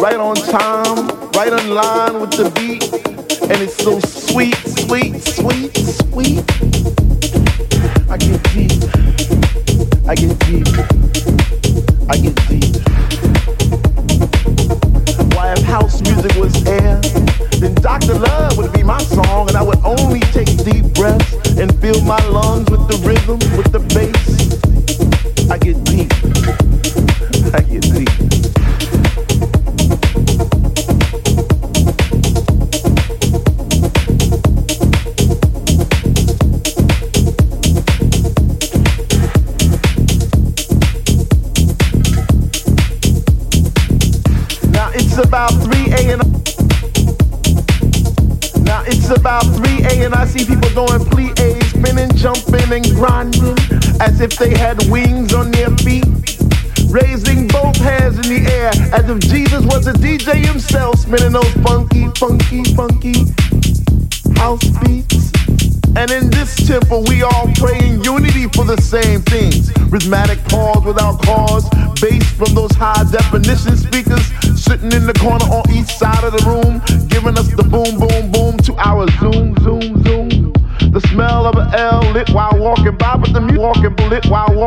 right on time, right on line with the beat, it's so sweet, sweet, sweet. They had wings on their feet. Raising both hands in the air as if Jesus was a DJ himself, spinning those funky, funky, funky house beats. And in this temple, we all pray in unity for the same things. Rhythmic pause without cause, bass from those high definition speakers sitting in the corner on each side of the room, giving us the boom,